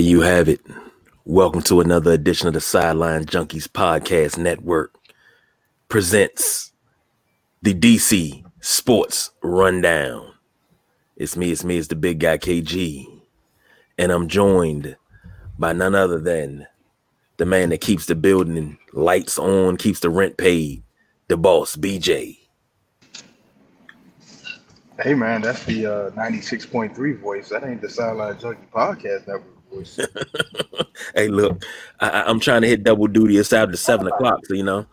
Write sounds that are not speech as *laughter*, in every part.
You have it. Welcome to another edition of the Sideline Junkies Podcast Network. Presents the DC Sports Rundown. It's me, it's me, it's the big guy KG. And I'm joined by none other than the man that keeps the building lights on, keeps the rent paid, the boss, BJ. Hey man, that's the uh, 96.3 voice. That ain't the Sideline Junkie Podcast Network. *laughs* hey, look, I, I'm trying to hit double duty. It's after seven o'clock, so you know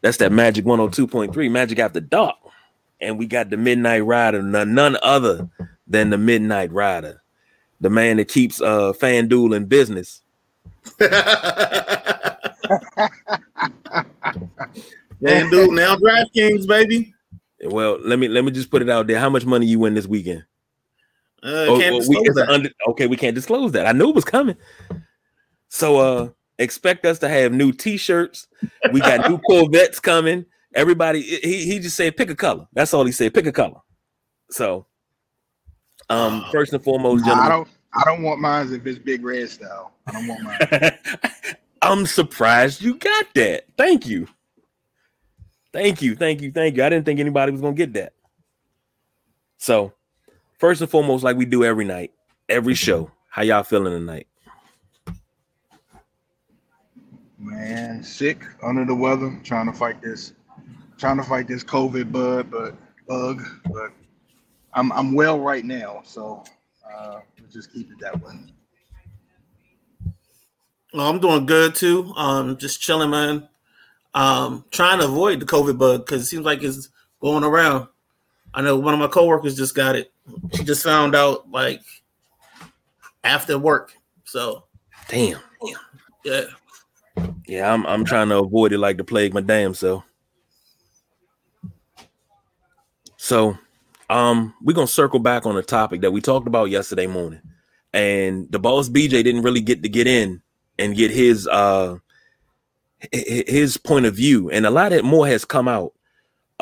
that's that Magic 102.3, Magic After Dark, and we got the Midnight Rider, none, none other than the Midnight Rider, the man that keeps uh FanDuel in business. *laughs* FanDuel now DraftKings, baby. Well, let me let me just put it out there. How much money you win this weekend? Uh, Oh, can't well, we- that. under- okay, we can't disclose that. I knew it was coming. So uh expect us to have new t-shirts. We got new *laughs* Corvettes coming. Everybody he he just said pick a color. That's all he said, pick a color. So um first and foremost, Nah, I don't. I don't want mine if it's big red style. I don't want mine. *laughs* I'm surprised you got that. Thank you. Thank you. Thank you. Thank you. I didn't think anybody was going to get that. So, first and foremost, like we do every night, every show, how y'all feeling tonight? man, sick, under the weather, trying to fight this, trying to fight this COVID bug, but bug, but I'm I'm well right now, so uh, we'll just keep it that way. Well, I'm doing good too. Um, just chilling, man. Um, trying to avoid the COVID bug because it seems like it's going around. I know one of my coworkers just got it. She just found out like after work. So Damn. yeah, Yeah, I'm I'm trying to avoid it like the plague my damn self. So, um, we're gonna circle back on a topic that we talked about yesterday morning, and the boss BJ didn't really get to get in and get his uh hi- hi- his point of view, and a lot of more has come out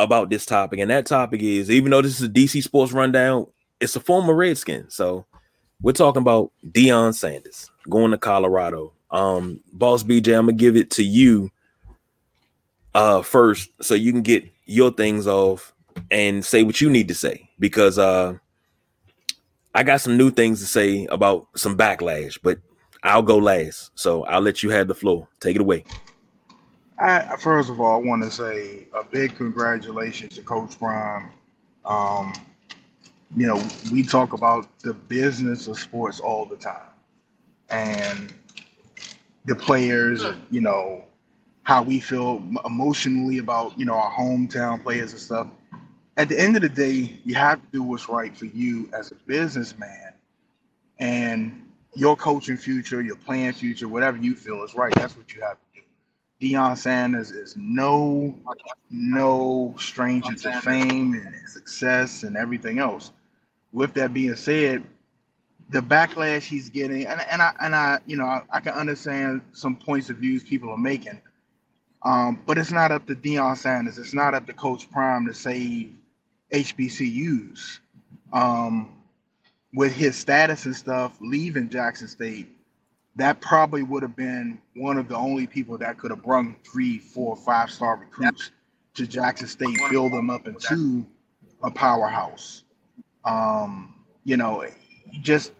about this topic, and that topic is even though this is a DC sports rundown, it's a former Redskin, so we're talking about Deion Sanders going to Colorado. Um, boss BJ, I'm gonna give it to you uh first so you can get your things off and say what you need to say because uh I got some new things to say about some backlash, but I'll go last. So I'll let you have the floor. Take it away. I, first of all, I want to say a big congratulations to Coach Prime. Um, you know, we talk about the business of sports all the time, and the players, you know, how we feel emotionally about you know our hometown players and stuff. At the end of the day, you have to do what's right for you as a businessman, and your coaching future, your playing future, whatever you feel is right. That's what you have to. Deion Sanders is no no stranger to fame and success and everything else. With that being said, the backlash he's getting, and, and I and I, you know, I, I can understand some points of views people are making. Um, but it's not up to Deion Sanders. It's not up to Coach Prime to save HBCUs. Um, with his status and stuff, leaving Jackson State, that probably would have been one of the only people that could have brung three, four, five star recruits to Jackson State, build them up into a powerhouse. Um, you know, just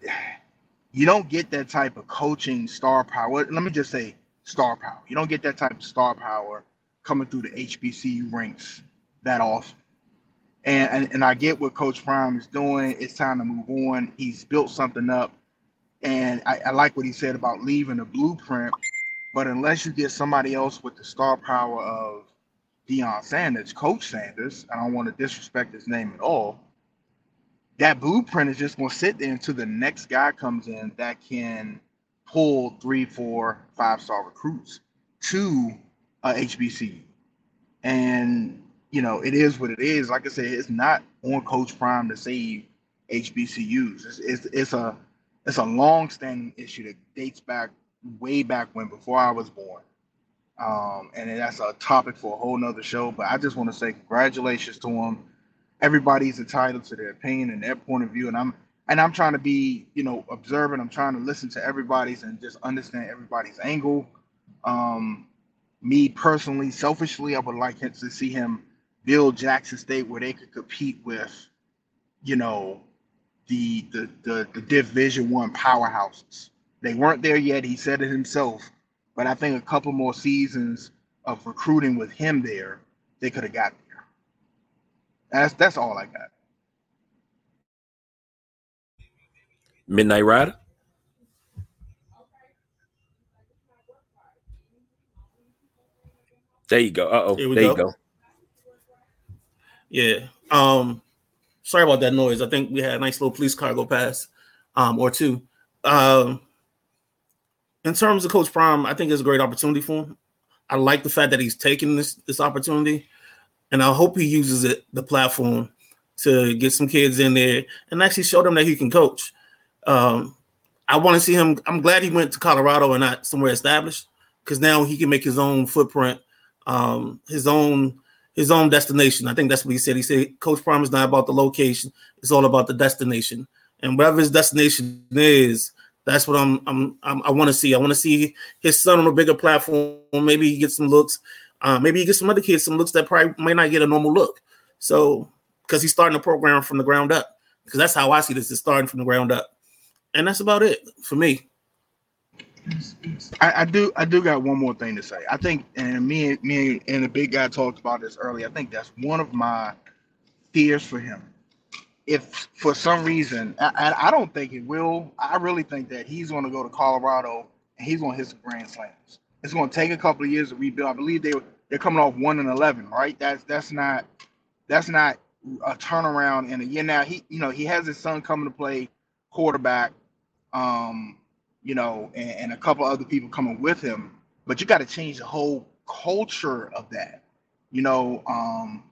you don't get that type of coaching star power. Let me just say star power. You don't get that type of star power coming through the HBCU ranks that often. And, and and I get what Coach Prime is doing. It's time to move on. He's built something up. And I, I like what he said about leaving a blueprint. But unless you get somebody else with the star power of Deion Sanders, Coach Sanders, I don't want to disrespect his name at all. That blueprint is just going to sit there until the next guy comes in that can pull three, four, five star recruits to uh, HBCU. And, you know, it is what it is. Like I said, it's not on Coach Prime to save HBCUs. It's, it's, it's a it's a long-standing issue that dates back way back when before I was born. Um, and that's a topic for a whole nother show. But I just want to say congratulations to him. Everybody's entitled to their opinion and their point of view, and I'm and I'm trying to be, you know, observant. I'm trying to listen to everybody's and just understand everybody's angle. Um, me personally, selfishly, I would like to see him build Jackson State where they could compete with, you know, the the the, the Division One powerhouses. They weren't there yet. He said it himself, but I think a couple more seasons of recruiting with him there, they could have got there. That's that's all I got. Midnight Rider. There you go. Uh oh. There go. you go. Yeah. Um. Sorry about that noise. I think we had a nice little police car go past, um, or two. Um. In terms of Coach Prime, I think it's a great opportunity for him. I like the fact that he's taking this this opportunity, and I hope he uses it the platform to get some kids in there and actually show them that he can coach. Um, I want to see him. I'm glad he went to Colorado and not somewhere established because now he can make his own footprint, um, his own his own destination. I think that's what he said. He said Coach Prime is not about the location; it's all about the destination. And whatever his destination is, that's what I'm. I'm. I'm i want to see. I want to see his son on a bigger platform. Maybe he gets some looks. Uh, maybe he gets some other kids some looks that probably might not get a normal look. So because he's starting a program from the ground up. Because that's how I see this: is starting from the ground up and that's about it for me. I, I, do I do got one more thing to say. I think and me and me and the big guy talked about this earlier. I think that's one of my fears for him. If for some reason, I, I don't think it will. I really think that he's going to go to Colorado and he's going to hit some grand slams. It's going to take a couple of years to rebuild. I believe they they're coming off one and eleven, right? That's that's not that's not a turnaround in a year. Now he you know he has his son coming to play quarterback um, you know, and, and a couple other people coming with him. But you got to change the whole culture of that, you know. Um,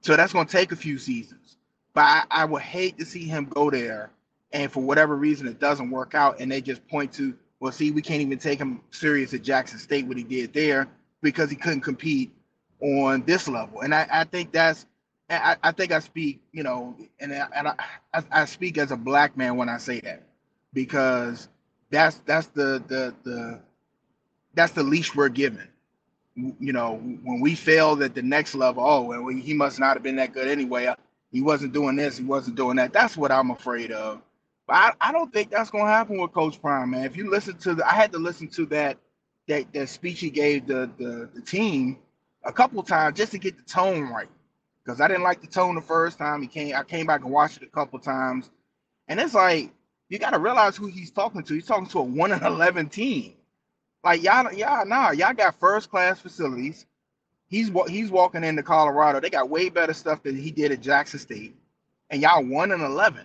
so that's going to take a few seasons. But I, I would hate to see him go there, and for whatever reason it doesn't work out, and they just point to, well, see, we can't even take him serious at Jackson State what he did there because he couldn't compete on this level. And I, I think that's I, think I speak, you know, and I, and I, I, speak as a black man when I say that because that's that's the the the that's the leash we're given. You know, when we failed at the next level, oh, well, he must not have been that good anyway. He wasn't doing this, he wasn't doing that. That's what I'm afraid of. But I, I don't think that's gonna happen with Coach Prime, man. If you listen to the, I had to listen to that that that speech he gave the the, the team a couple times just to get the tone right. Because I didn't like the tone the first time he came. I came back and watched it a couple times, and it's like you got to realize who he's talking to. He's talking to a one and eleven team. Like y'all, y'all, nah, y'all got first class facilities. He's he's walking into Colorado. They got way better stuff than he did at Jackson State, and y'all one and eleven.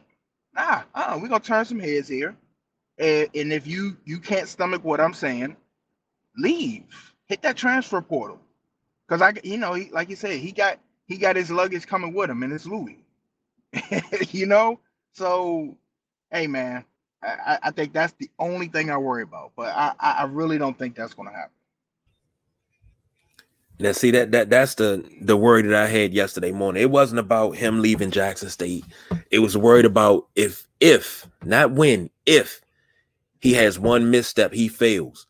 Nah, uh, we're gonna turn some heads here. And, and if you you can't stomach what I'm saying, leave. Hit that transfer portal, because I, you know, he, like you said, he got he got his luggage coming with him, and it's Louis. *laughs* you know, so hey man, I, I think that's the only thing I worry about. But I, I really don't think that's going to happen. Now, see that that that's the the worry that I had yesterday morning. It wasn't about him leaving Jackson State. It was worried about if if not when if he has one misstep, he fails.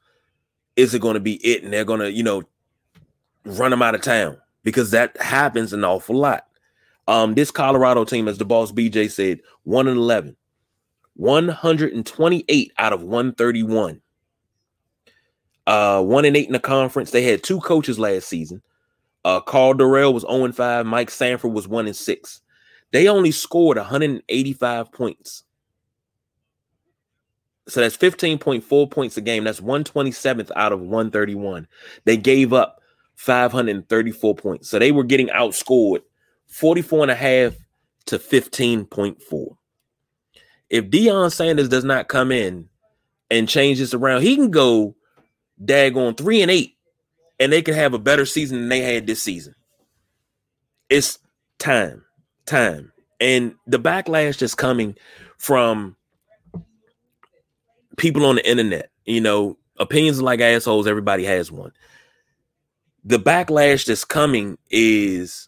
Is it going to be it, and they're going to you know run him out of town because that happens an awful lot. Um, this Colorado team, as the boss BJ said, one and eleven. 128 out of 131. Uh, one and eight in the conference. They had two coaches last season. Uh, Karl Dorrell was 0 and 5. Mike Sanford was 1 and 6. They only scored 185 points. So that's 15.4 points a game. That's 127th out of 131. They gave up 534 points. So they were getting outscored 44 and a half to 15.4 if Deion Sanders does not come in and change this around, he can go dag on three and eight, and they can have a better season than they had this season. It's time, time. And the backlash that's coming from people on the internet, you know, opinions like assholes, everybody has one. The backlash that's coming is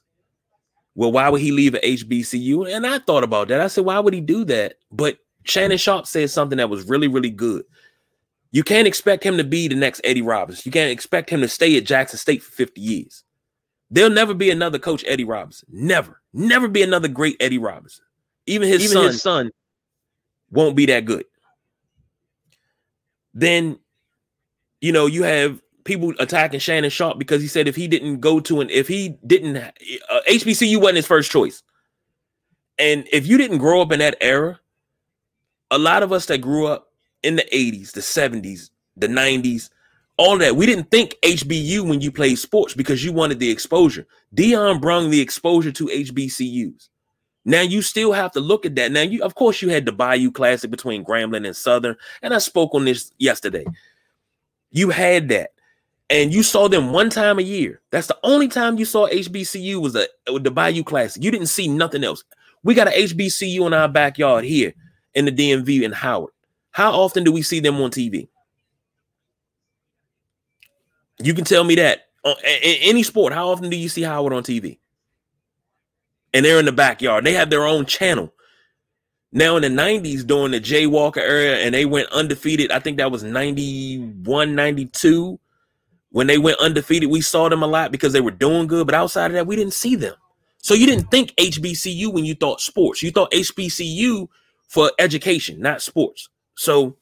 well, why would he leave a HBCU? And I thought about that. I said, why would he do that? But Shannon Sharpe said something that was really, really good. You can't expect him to be the next Eddie Robinson. You can't expect him to stay at Jackson State for 50 years. There'll never be another coach Eddie Robinson. Never, never be another great Eddie Robinson. Even his, Even son, his son won't be that good. Then, you know, you have people attacking Shannon Sharpe because he said if he didn't go to an if he didn't uh, HBCU wasn't his first choice. And if you didn't grow up in that era, a lot of us that grew up in the 80s, the 70s, the 90s, all that. We didn't think HBU when you played sports because you wanted the exposure. Deion brought the exposure to HBCUs. Now you still have to look at that. Now you, of course, you had the Bayou Classic between Grambling and Southern, and I spoke on this yesterday. You had that, and you saw them one time a year. That's the only time you saw HBCU was the the Bayou Classic. You didn't see nothing else. We got an HBCU in our backyard here in the DMV in Howard. How often do we see them on TV? You can tell me that in any sport. How often do you see Howard on TV? And they're in the backyard. They have their own channel. Now in the 90s, during the Jay Walker era, and they went undefeated. I think that was 91, 92. When they went undefeated, we saw them a lot because they were doing good. But outside of that, we didn't see them. So you didn't think HBCU when you thought sports. You thought HBCU for education, not sports. So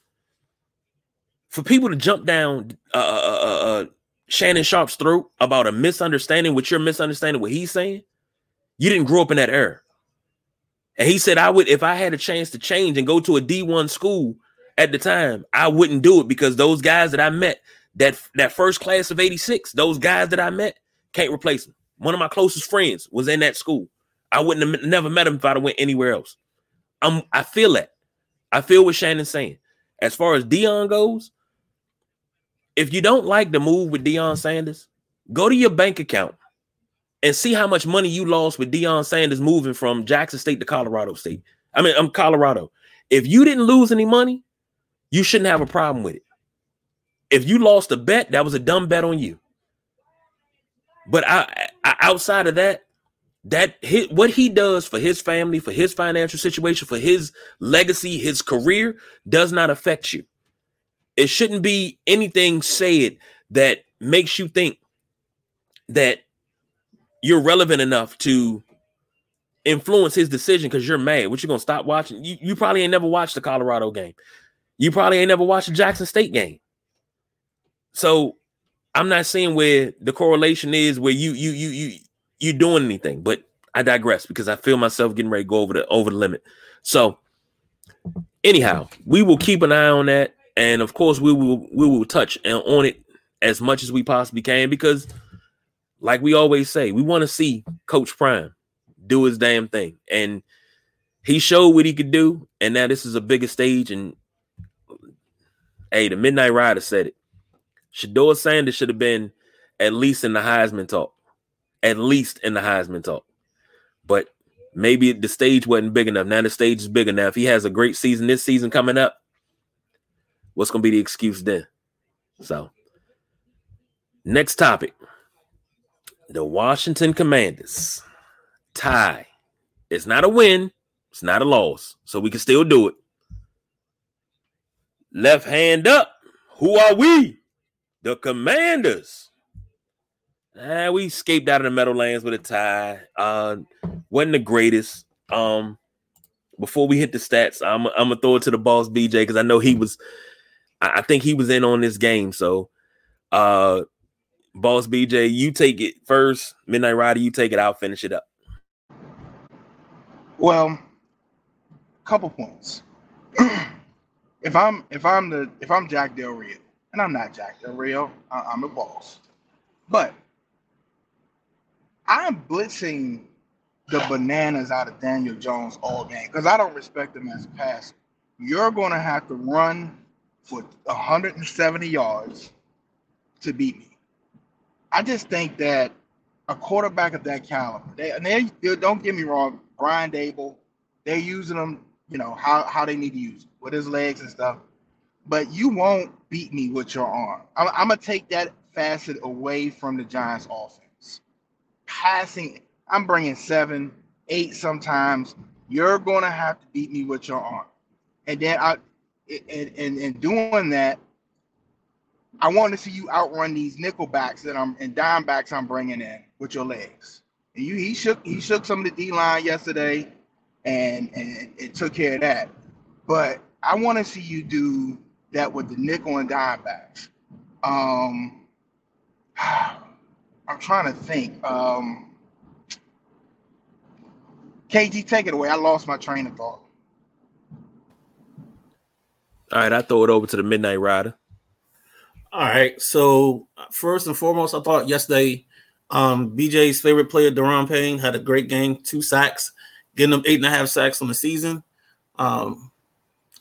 for people to jump down uh, uh, uh, uh Shannon Sharpe's throat about a misunderstanding, what you're misunderstanding, what he's saying, you didn't grow up in that era. And he said, I would, if I had a chance to change and go to a D1 school at the time, I wouldn't do it because those guys that I met, that that first class of 86, those guys that I met can't replace them. One of my closest friends was in that school. I wouldn't have never met him if I'd went anywhere else. I'm I feel that. I feel what Shannon's saying. As far as dion goes, if you don't like the move with dion Sanders, go to your bank account and see how much money you lost with dion Sanders moving from Jackson State to Colorado State. I mean, I'm Colorado. If you didn't lose any money, you shouldn't have a problem with it. If you lost a bet, that was a dumb bet on you. But I, I, outside of that, that what he does for his family, for his financial situation, for his legacy, his career does not affect you. It shouldn't be anything said that makes you think that you're relevant enough to influence his decision because you're mad. What you're gonna stop watching? You, you probably ain't never watched the Colorado game. You probably ain't never watched the Jackson State game. So I'm not saying where the correlation is where you you you you you doing anything, but I digress because I feel myself getting ready to go over the over the limit. So anyhow, we will keep an eye on that. And of course we will we will touch on it as much as we possibly can because like we always say we want to see coach prime do his damn thing. And he showed what he could do. And now this is a bigger stage and hey the midnight rider said it Shedeur Sanders should have been at least in the Heisman talk at least in the Heisman talk but maybe the stage wasn't big enough now the stage is big enough he has a great season this season coming up what's going to be the excuse then? So, next topic the Washington Commanders tie. It's not a win, it's not a loss. So, we can still do it. Left hand up. Who are we? The Commanders. Ah, we escaped out of the Meadowlands with a tie. Uh, wasn't the greatest. Um, before we hit the stats, I'm, I'm gonna throw it to the boss BJ because I know he was I, I think he was in on this game. So, uh, boss BJ, you take it first. Midnight Rider, you take it. I'll finish it up. Well, couple points. *clears throat* if I'm if I'm the if I'm Jack Del Rio, and I'm not Jack Del Rio, I, I'm a boss, but I'm blitzing the bananas out of Daniel Jones all game because I don't respect him as a passer. You're going to have to run for 170 yards to beat me. I just think that a quarterback of that caliber, they, and they, they don't get me wrong, Brian Daboll, they're using them, you know, how, how they need to use with his legs and stuff. But you won't beat me with your arm. I'm, I'm to take that facet away from the Giants offense. Passing, I'm bringing seven, eight sometimes. You're to have to beat me with your arm. and then I, and and, and doing that, I want to see you outrun these nickel backs that I'm and dime backs I'm bringing in with your legs. And you, he shook he shook some of the D line yesterday, and and it took care of that. But I want to see you do that with the nickel and dime backs. Um, *sighs* I'm trying to think. Um, KG, take it away. I lost my train of thought. All right, I throw it over to the Midnight Rider. All right. So first and foremost, I thought yesterday, um, BJ's favorite player, Daron Payne, had a great game, two sacks, getting them eight and a half sacks on the season. Um,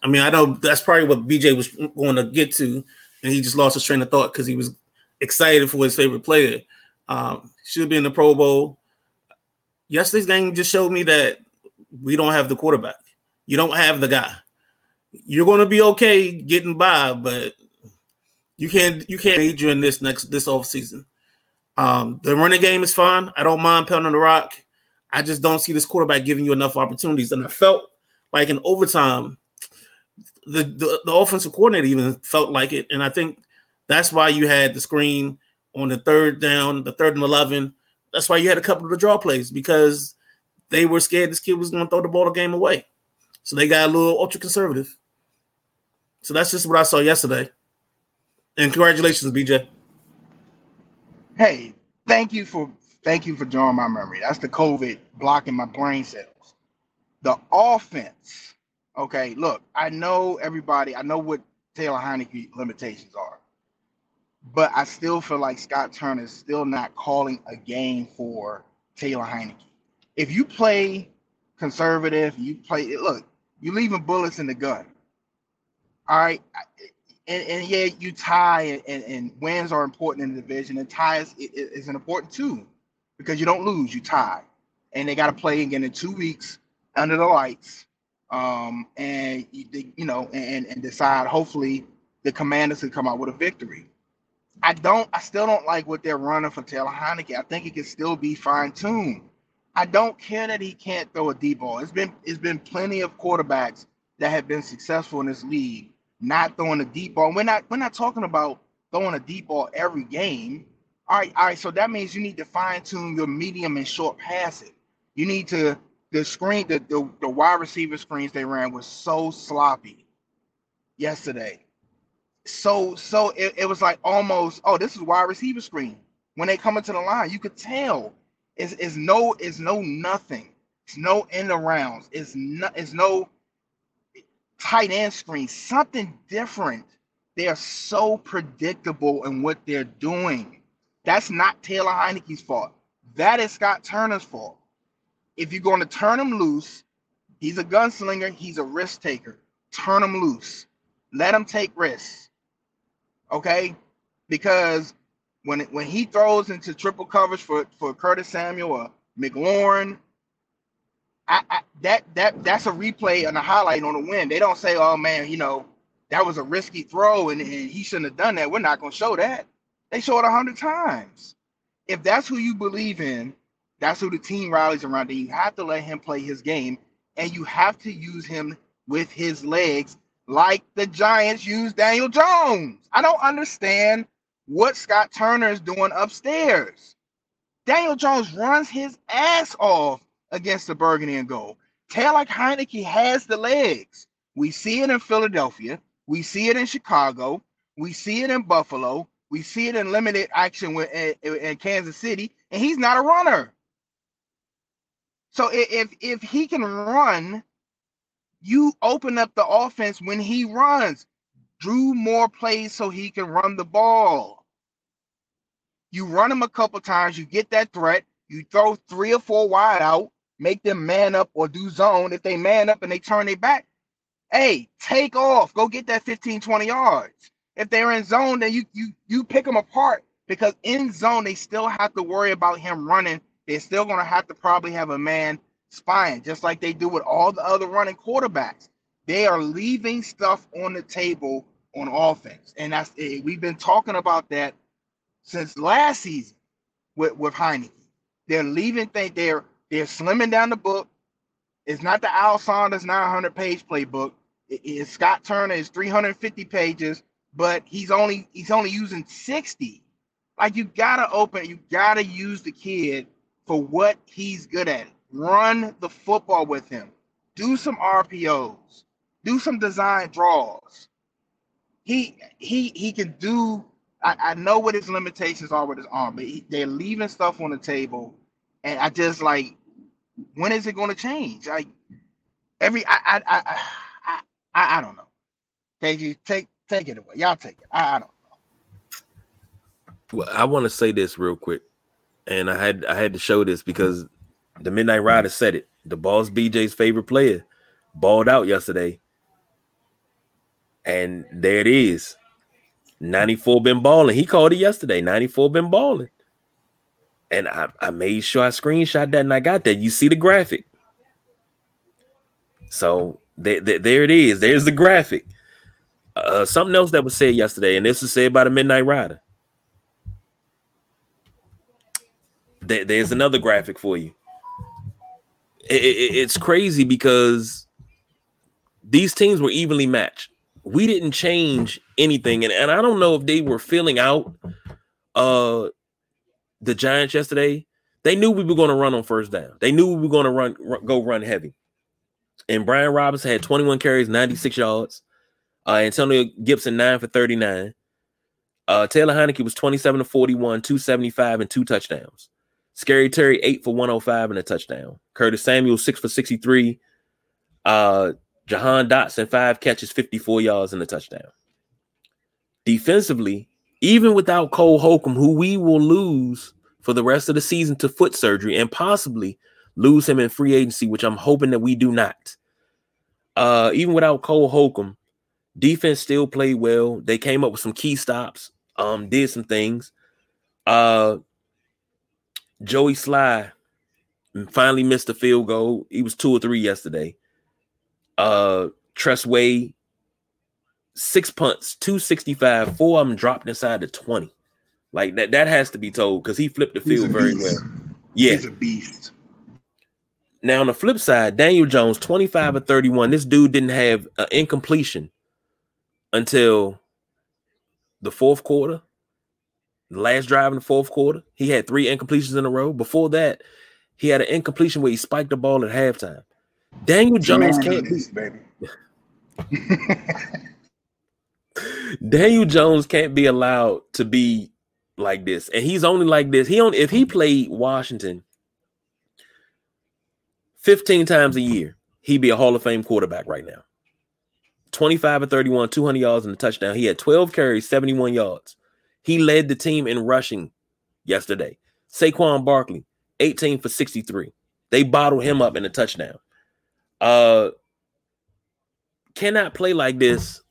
I mean, I know that's probably what BJ was going to get to, and he just lost his train of thought because he was excited for his favorite player. Um, should be in the Pro Bowl. Yesterday's game just showed me that we don't have the quarterback. You don't have the guy. You're going to be okay getting by, but you can't you can't major in this next this off season. Um, the running game is fine. I don't mind pounding the rock. I just don't see this quarterback giving you enough opportunities. And I felt like in overtime, the, the, the offensive coordinator even felt like it. And I think that's why you had the screen on the third down, the third and 11. That's why you had a couple of the draw plays because they were scared this kid was going to throw the ball the game away. So they got a little ultra conservative. So that's just what I saw yesterday. And congratulations, BJ. Hey, thank you for thank you for drawing my memory. That's the COVID blocking my brain cells. The offense. Okay, look, I know everybody, I know what Taylor Heinicke limitations are but I still feel like Scott Turner is still not calling a game for Taylor Heinicke. If you play conservative, you play look, you're leaving bullets in the gun. All right. And, and yeah, you tie and, and, wins are important in the division, and ties is an important too, because you don't lose, you tie. And they got to play again in two weeks under the lights. Um, and you know, and, and decide hopefully the commanders can come out with a victory. I don't, I still don't like what they're running for Taylor Heinicke. I think it can still be fine tuned. I don't care that he can't throw a deep ball. It's been it's been plenty of quarterbacks that have been successful in this league not throwing a deep ball. We're not we're not talking about throwing a deep ball every game. All right, all right. So that means you need to fine tune your medium and short passing. You need to the screen the, the the wide receiver screens they ran was so sloppy yesterday. So so it, it was like almost oh this is wide receiver screen. When they come into the line you could tell. It's, it's no it's no nothing. It's no end arounds. It's no it's no tight end screen. Something different. They are so predictable in what they're doing. That's not taylor heinicke's fault. That is scott turner's fault if you're going to turn him loose he's a gunslinger he's a risk taker turn him loose let him take risks okay? Because when when he throws into triple coverage for for Curtis Samuel or McLaurin, I, I, that that that's a replay and a highlight on the win. They don't say, "Oh man, you know that was a risky throw and, and he shouldn't have done that." We're not going to show that. They show it a hundred times. If that's who you believe in, that's who the team rallies around. Then you have to let him play his game, and you have to use him with his legs like the Giants use Daniel Jones. I don't understand what Scott Turner is doing upstairs. Daniel Jones runs his ass off against the Burgundy and Gold. Taylor Heinicke has the legs. We see it in Philadelphia. We see it in Chicago. We see it in Buffalo. We see it in limited action in, in Kansas City, and he's not a runner. So if if he can run you open up the offense when he runs. Drew more plays so he can run the ball. You run him a couple times, you get that threat, you throw three or four wide out, make them man up or do zone. If they man up and they turn their back, hey, take off, go get that 15, 20 yards. If they're in zone, then you you you pick them apart because in zone they still have to worry about him running. They're still gonna have to probably have a man spying, just like they do with all the other running quarterbacks. They are leaving stuff on the table on offense, and that's eh, we've been talking about that since last season with with Heinicke. They're leaving things. They're they're slimming down the book. It's not the Al Saunders 900 page playbook. It, it- Scott Turner is 350 pages, but he's only he's only using 60. Like you gotta open, you gotta use the kid for what he's good at. Run the football with him. Do some RPOs. Do some design draws. He he he can do. I, I know what his limitations are with his arm, but he, they're leaving stuff on the table, and I just like, when is it going to change? Like every I I I I, I, I don't know. Take you take take it away. Y'all take it. I, I don't. Know. Well, I want to say this real quick, and I had I had to show this because the Midnight Rider said it. The boss BJ's favorite player balled out yesterday, and there it is. 94 been balling. He called it yesterday. 94 been balling. And I, I made sure I screenshot that and I got that. You see the graphic. So there, there, there it is. There's the graphic. Uh, something else that was said yesterday, and this was said by the Midnight Rider. There, there's another graphic for you. It- it- it's crazy because these teams were evenly matched. We didn't change anything, and, and I don't know if they were filling out uh the Giants yesterday. They knew we were going to run on first down. They knew we were going to run, run go run heavy. And Brian Robinson had 21 carries, 96 yards. Uh, Antonio Gibson nine for 39. Uh, Taylor Heinicke was 27 to 41, 275, and two touchdowns. Scary Terry, eight for 105 and a touchdown. Curtis Samuel, six for 63. Uh, Jahan Dotson, five catches, 54 yards and a touchdown. Defensively, even without Cole Holcomb, who we will lose for the rest of the season to foot surgery and possibly lose him in free agency, which I'm hoping that we do not. Uh, even without Cole Holcomb, defense still played well. They came up with some key stops, um, did some things. Uh, Joey Slye finally missed a field goal. He was two or three yesterday. Uh, Tress Way, six punts, 265, four of them dropped inside the 20. Like that, that has to be told because he flipped the field very beast. well. Yeah. He's a beast. Now on the flip side, Daniel Jones, 25 or 31. This dude didn't have an incompletion until the fourth quarter. The last drive in the fourth quarter. He had three incompletions in a row. Before that, he had an incompletion where he spiked the ball at halftime. Daniel Jones can't be baby. *laughs* Daniel Jones can't be allowed to be like this. And he's only like this. He only if he played Washington 15 times a year, he'd be a Hall of Fame quarterback right now. 25 or 31, 200 yards and a touchdown. He had 12 carries, 71 yards. He led the team in rushing yesterday. Saquon Barkley, 18 for 63. They bottled him up in a touchdown. Uh cannot play like this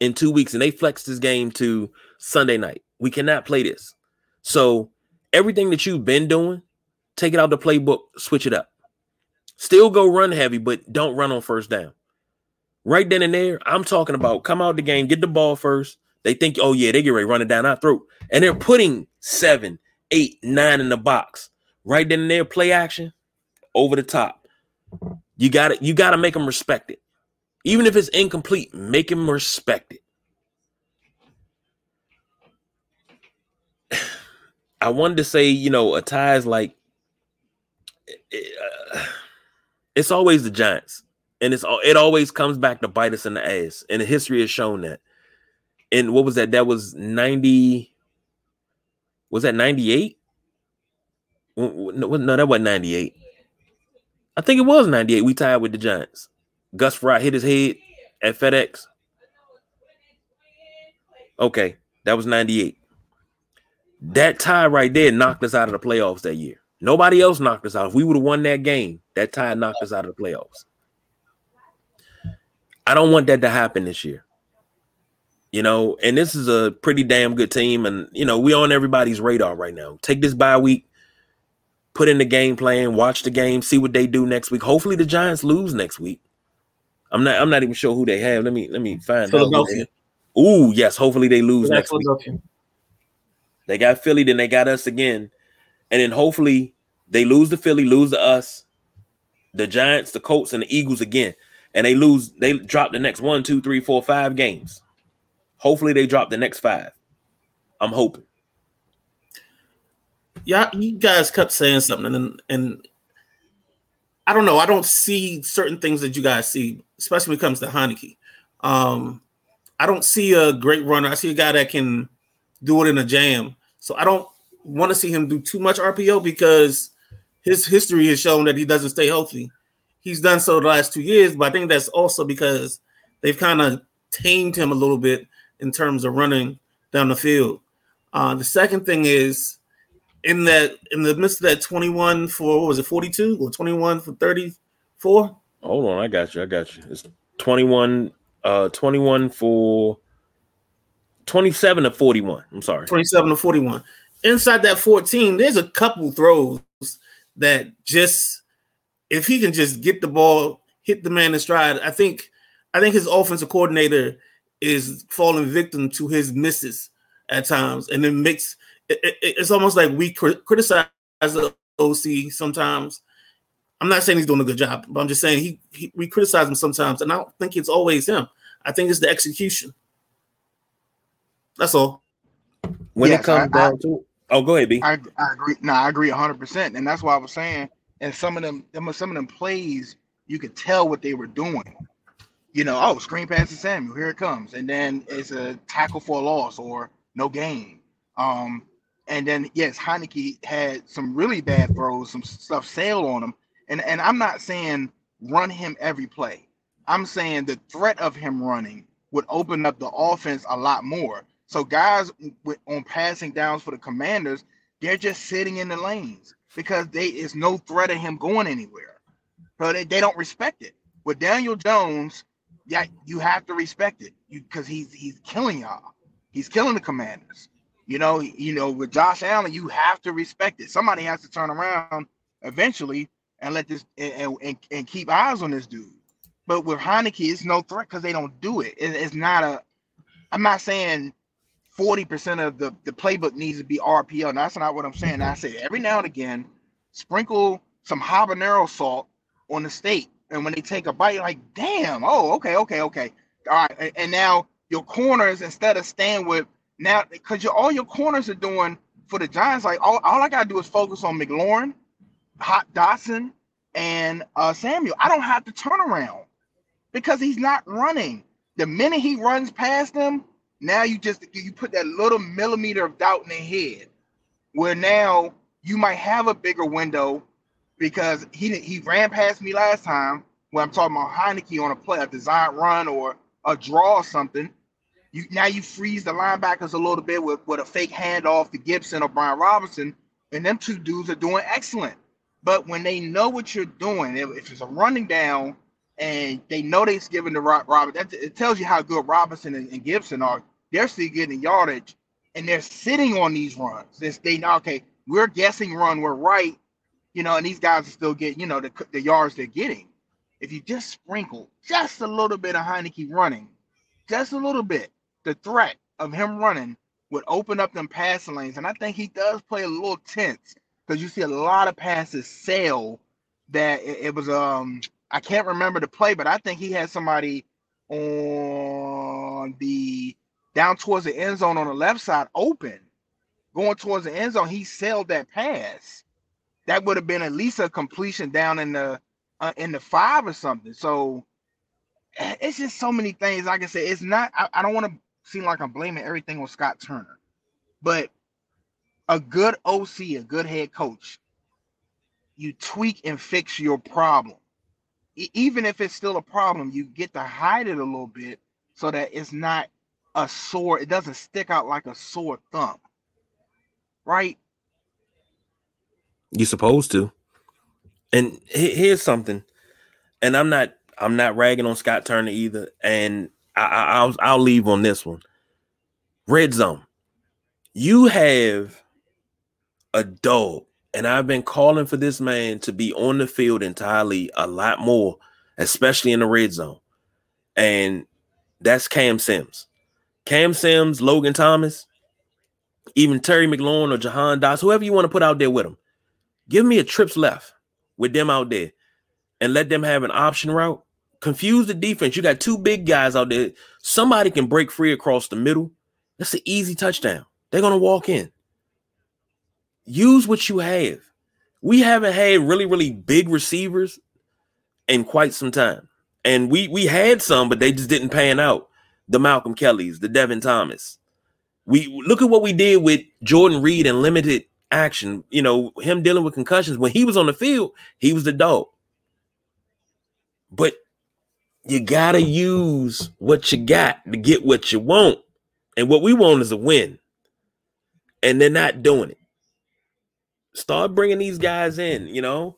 in two weeks, and they flexed this game to Sunday night. We cannot play this. So everything that you've been doing, take it out the playbook, switch it up. Still go run heavy, but don't run on first down. Right then and there, I'm talking about come out the game, get the ball first. They think, oh yeah, they get ready to run it down our throat, and they're putting seven, eight, nine in the box. Right then and there, play action over the top. You got to You got to make them respect it. Even if it's incomplete, make them respect it. *sighs* I wanted to say, you know, a tie is like uh, it's always the Giants, and it's it always comes back to bite us in the ass, and the history has shown that. And what was that? That was ninety. Was that ninety eight? No, no, that wasn't ninety eight. I think it was ninety eight. We tied with the Giants. Gus Fry hit his head at FedEx. Okay, that was 98. That tie right there knocked us out of the playoffs that year. Nobody else knocked us out. If we would have won that game, that tie knocked us out of the playoffs. I don't want that to happen this year. You know, and this is a pretty damn good team, and you know, we on everybody's radar right now. Take this bye week, put in the game plan, watch the game, see what they do next week. Hopefully the Giants lose next week. I'm not I'm not even sure who they have. Let me let me find out. who they Philadelphia. Ooh, yes, hopefully they lose next week. They got Philly, then they got us again. And then hopefully they lose to Philly, lose to us, the Giants, the Colts, and the Eagles again. and they lose, they drop the next one, two, three, four, five games. Hopefully, they drop the next five. I'm hoping. Yeah, you guys kept saying something, and and I don't know. I don't see certain things that you guys see, especially when it comes to Heinicke. Um, I don't see a great runner. I see a guy that can do it in a jam. So I don't want to see him do too much RPO because his history has shown that he doesn't stay healthy. He's done so the last two years, but I think that's also because they've kind of tamed him a little bit in terms of running down the field. Uh, the second thing is in that in the midst of that 21 for what was it 42 or 21 for 34 hold on i got you i got you. It's 21 uh 21 for 27 to 41 i'm sorry. 27 to 41 inside that 14 there's a couple throws that just if he can just get the ball hit the man in stride i think i think his offensive coordinator is falling victim to his misses at times and it makes it, it, it's almost like we criticize the OC sometimes. I'm not saying he's doing a good job, but I'm just saying he, he we criticize him sometimes, and I don't think it's always him. I think it's the execution. That's all. When yes, it comes I, down I, to oh, go ahead, B. I, I agree. No, I agree 100, percent and that's why I was saying. And some of them, some of them plays, you could tell what they were doing. You know, oh, screen pass to Samuel, here it comes, and then it's a tackle for a loss or no gain. Um, and then yes, Heinicke had some really bad throws, some stuff sail on him. And and I'm not saying run him every play. I'm saying the threat of him running would open up the offense a lot more. So guys with, on passing downs for the Commanders, they're just sitting in the lanes because they is no threat of him going anywhere. So they, they don't respect it. With Daniel Jones, yeah, you have to respect it because he's he's killing y'all. He's killing the Commanders. You know, you know, with Josh Allen, you have to respect it. Somebody has to turn around eventually and let this and, and, and keep eyes on this dude. But with Heinicke, it's no threat because they don't do it. it. It's not a. I'm not saying 40% of the, the playbook needs to be RPO. And that's not what I'm saying. I say every now and again, sprinkle some habanero salt on the steak. And when they take a bite, like, damn, oh, okay, okay, okay. All right. And, now your corners, instead of staying with now, because all your corners are doing for the Giants, like all, all I gotta do is focus on McLaurin, Hot Dotson, and uh, Samuel. I don't have to turn around because he's not running. The minute he runs past them, now you just you put that little millimeter of doubt in their head, where now you might have a bigger window because he he ran past me last time when I'm talking about Heinicke on a play, a design run or a draw or something. You now you freeze the linebackers a little bit with, with a fake handoff to Gibson or Brian Robinson, and them two dudes are doing excellent. But when they know what you're doing, if, it's a running down and they know they're giving the Robert, that it tells you how good Robinson and, and, Gibson are. They're still getting yardage, and they're sitting on these runs. This they okay, we're guessing run, we're right, you know, and these guys are still getting, you know, the, the yards they're getting. If you just sprinkle just a little bit of Heinicke running, just a little bit, the threat of him running would open up them passing lanes. And I think he does play a little tense because you see a lot of passes sail that it, it, was um I can't remember the play, but I think he had somebody on the down towards the end zone on the left side open. Going towards the end zone, he sailed that pass. That would have been at least a completion down in the uh, in the five or something. So eh, it's just so many things. Like I said, it's not. I, I don't want to seem like I'm blaming everything on Scott Turner, but a good OC, a good head coach, you tweak and fix your problem. Even if it's still a problem, you get to hide it a little bit so that it's not a sore, it doesn't stick out like a sore thumb. Right? You're supposed to. And here's something, and I'm not I'm not ragging on Scott Turner either. And I, will I'll leave on this one. Red zone. You have a dog, and I've been calling for this man to be on the field entirely a lot more, especially in the red zone. And that's Cam Sims. Cam Sims, Logan Thomas, even Terry McLaurin or Jahan Dotson, whoever you want to put out there with them. Give me a trips left with them out there and let them have an option route Confuse the defense. You got two big guys out there. Somebody can break free across the middle. That's an easy touchdown. They're gonna walk in. Use what you have. We haven't had really, really big receivers in quite some time. And we we had some, but they just didn't pan out. The Malcolm Kellys, the Devin Thomas. We look at what we did with Jordan Reed and limited action. You know, him dealing with concussions. When he was on the field, he was the dog. But you gotta use what you got to get what you want. And what we want is a win. And they're not doing it. Start bringing these guys in, you know.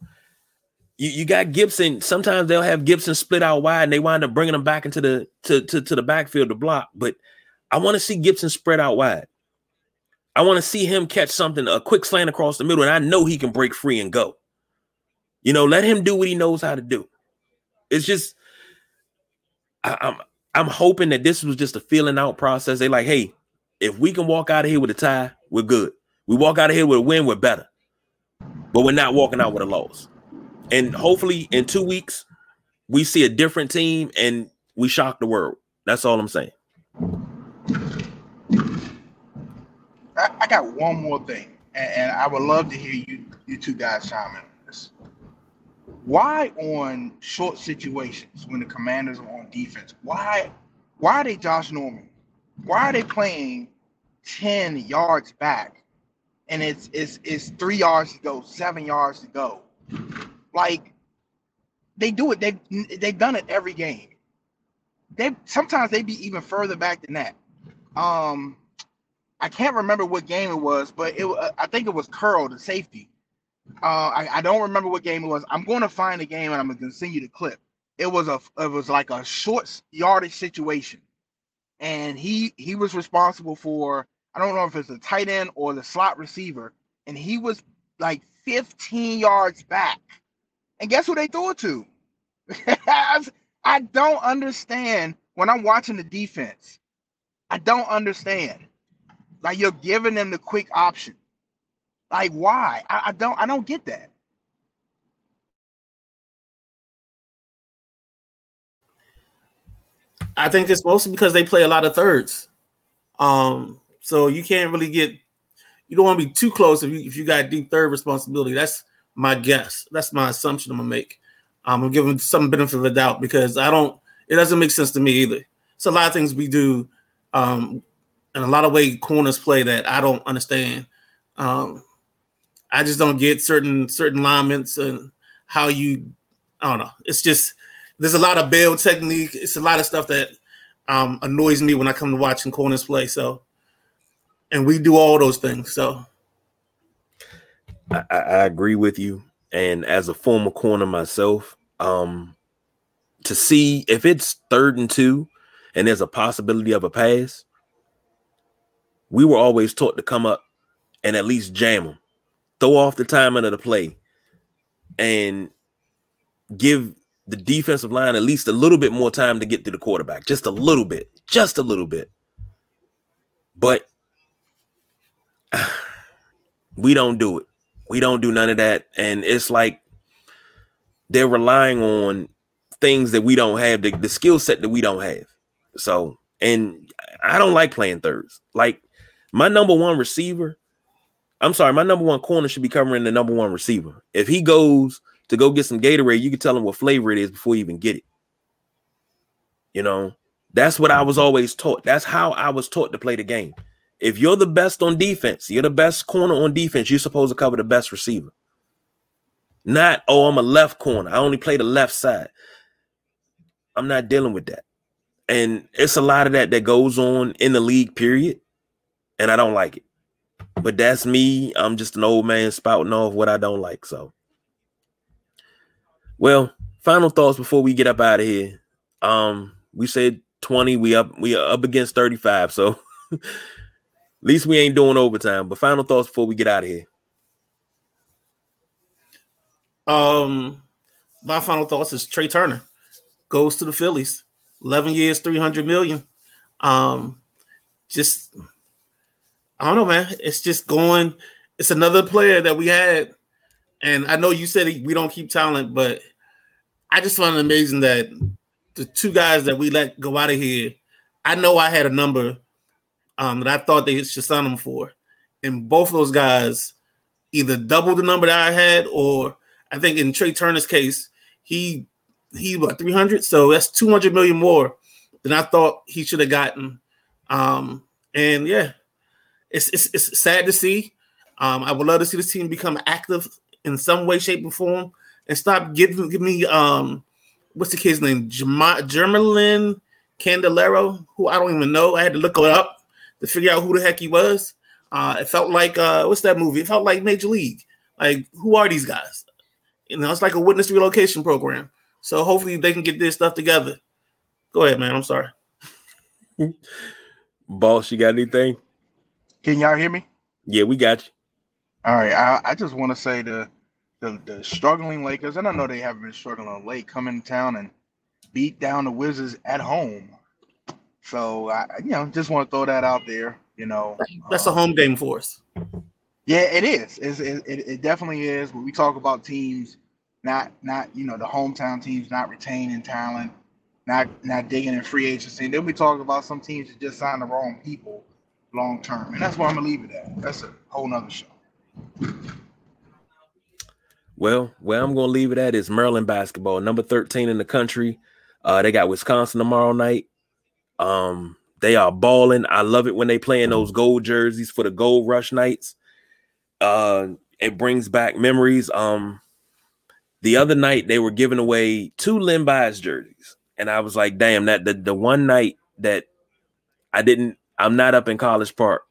You, you got Gibson. Sometimes they'll have Gibson split out wide and they wind up bringing them back into the to, to, to the backfield to block. But I want to see Gibson spread out wide. I want to see him catch something, a quick slant across the middle, and I know he can break free and go. You know, let him do what he knows how to do. It's just I, I'm I'm hoping that this was just a feeling out process. They like, hey, if we can walk out of here with a tie, we're good. We walk out of here with a win, we're better. But we're not walking out with a loss. And hopefully in two weeks, we see a different team and we shock the world. That's all I'm saying. I, I got one more thing, and, and, I would love to hear you you two guys chime in on this. Why on short situations when the commanders are on defense, why why are they Josh Norman? Why are they playing 10 yards back and it's it's it's three yards to go, seven yards to go? Like they do it, they they've done it every game. They sometimes they be even further back than that. Um I can't remember what game it was, but it I think it was Curl, the safety. Uh, I, I don't remember what game it was. I'm going to find the game and I'm going to send you the clip. It was a it was like a short yardage situation, and he he was responsible for I don't know if it's the tight end or the slot receiver, and he was like 15 yards back. And guess who they threw it to? *laughs* I don't understand when I'm watching the defense. I don't understand. Like you're giving them the quick option. Like why? I, I don't I don't get that. I think it's mostly because they play a lot of thirds. Um, so you can't really get you don't want to be too close if you if you got deep third responsibility. That's my guess. That's my assumption I'm gonna make. I'm gonna give them some benefit of the doubt because I don't it doesn't make sense to me either. It's a lot of things we do um, and a lot of way corners play that I don't understand. Um, I just don't get certain certain alignments and how you. I don't know. It's just there's a lot of bail technique. It's a lot of stuff that um, annoys me when I come to watching corners play. So, and we do all those things. So, I, I agree with you. And as a former corner myself, um, to see if it's third and two, and there's a possibility of a pass, we were always taught to come up and at least jam them, throw off the timing of the play, and give the defensive line at least a little bit more time to get to the quarterback, just a little bit, just a little bit. But *sighs* we don't do it. We don't do none of that. And it's like they're relying on things that we don't have, the, the skill set that we don't have. So, and I don't like playing thirds. Like my number one receiver, I'm sorry, my number one corner should be covering the number one receiver. If he goes to go get some Gatorade, you can tell him what flavor it is before you even get it. You know, that's what I was always taught. That's how I was taught to play the game. If you're the best on defense, you're the best corner on defense, you're supposed to cover the best receiver. Not, oh, I'm a left corner. I only play the left side. I'm not dealing with that. And it's a lot of that that goes on in the league, period and I don't like it. But that's me. I'm just an old man spouting off what I don't like. So, well, final thoughts before we get up out of here. Um, we said 20. We up. We are up against 35. So, *laughs* at least we ain't doing overtime. But final thoughts before we get out of here. Um, my final thoughts is Trea Turner goes to the Phillies. 11 years, 300 million. Um, just I don't know, man. It's just going. It's another player that we had, and I know you said we don't keep talent, but I just find it amazing that the two guys that we let go out of here, I know I had a number um, that I thought they should sign them for, and both of those guys either doubled the number that I had, or I think in Trea Turner's case, he he what 300, so that's 200 million more than I thought he should have gotten. Um, and yeah, it's, it's it's sad to see. Um, I would love to see this team become active in some way, shape, or form, and stop giving give me um what's the kid's name? Jermaine Candelario, who I don't even know. I had to look it up to figure out who the heck he was. Uh, it felt like uh, what's that movie? It felt like Major League. Like, who are these guys? You know, it's like a witness relocation program. So hopefully they can get this stuff together. Go ahead, man. I'm sorry. Boss, you got anything? Can y'all hear me? Yeah, we got you. All right. I, I just want to say the, the the struggling Lakers, and I know they haven't been struggling late, come in town and beat down the Wizards at home. So I, you know, just want to throw that out there. You know, that's um, a home game for us. Yeah, it is. It's, it, it definitely is. When we talk about teams, not not you know the hometown teams not retaining talent, not not digging in free agency. And then we talk about some teams that just sign the wrong people long term, and that's where I'm gonna leave it at. That's a whole nother show. Well, where I'm gonna leave it at is Maryland basketball, number 13 in the country. Uh, they got Wisconsin tomorrow night. Um, they are balling. I love it when they play in those gold jerseys for the gold rush nights. Uh, it brings back memories. Um, the other night they were giving away two Bias jerseys, and I was like, damn, that the, the one night that I didn't, I'm not up in College Park.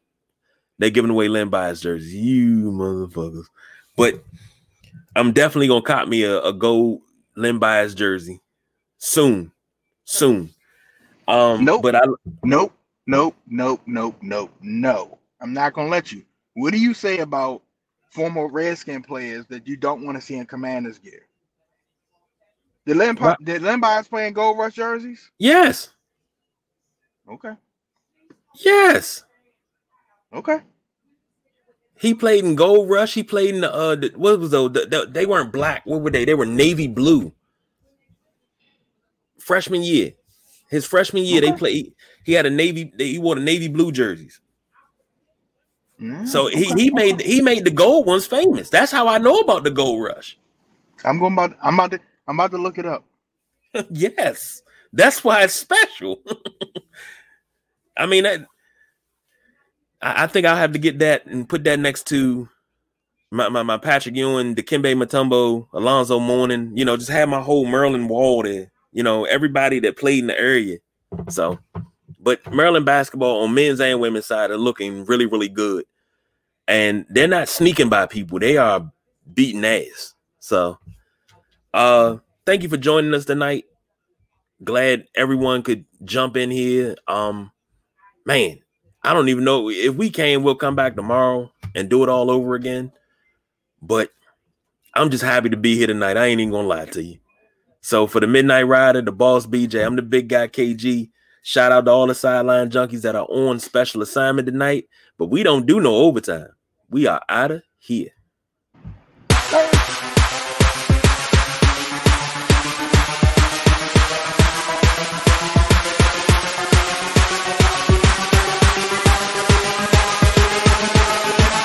They're giving away Len Bias jerseys. You motherfuckers. But I'm definitely gonna cop me a, a gold Len Bias jersey soon. Soon. Um, nope. But I nope, nope, nope, nope, nope, no. I'm not gonna let you. What do you say about former Redskin players that you don't want to see in Commanders gear? Did Len what? did Len Bias play in Gold Rush jerseys? Yes. Okay. Yes. Okay. He played in Gold Rush. He played in the uh, the, what was those? The, the, they weren't black. What were they? They were navy blue. Freshman year. His freshman year, okay. they played. He had a navy. He wore the navy blue jerseys. Mm, so he, he made he made the gold ones famous. That's how I know about the gold rush. I'm going about. I'm about to. I'm about to look it up. *laughs* yes, that's why it's special. *laughs* I mean, I, I think I'll have to get that and put that next to my, my, my Patrick Ewing, Dikembe Mutombo, Alonzo Mourning. You know, just have my whole Maryland wall there you know, everybody that played in the area. So, but Maryland basketball on men's and women's side are looking really, really good. And they're not sneaking by people, they are beating ass. So, uh, thank you for joining us tonight. Glad everyone could jump in here. Um, man, I don't even know if we can, we'll come back tomorrow and do it all over again. But I'm just happy to be here tonight. I ain't even gonna lie to you. So for the Midnight Rider, the boss BJ, I'm the big guy KG. Shout out to all the sideline junkies that are on special assignment tonight. But we don't do no overtime. We are out of here.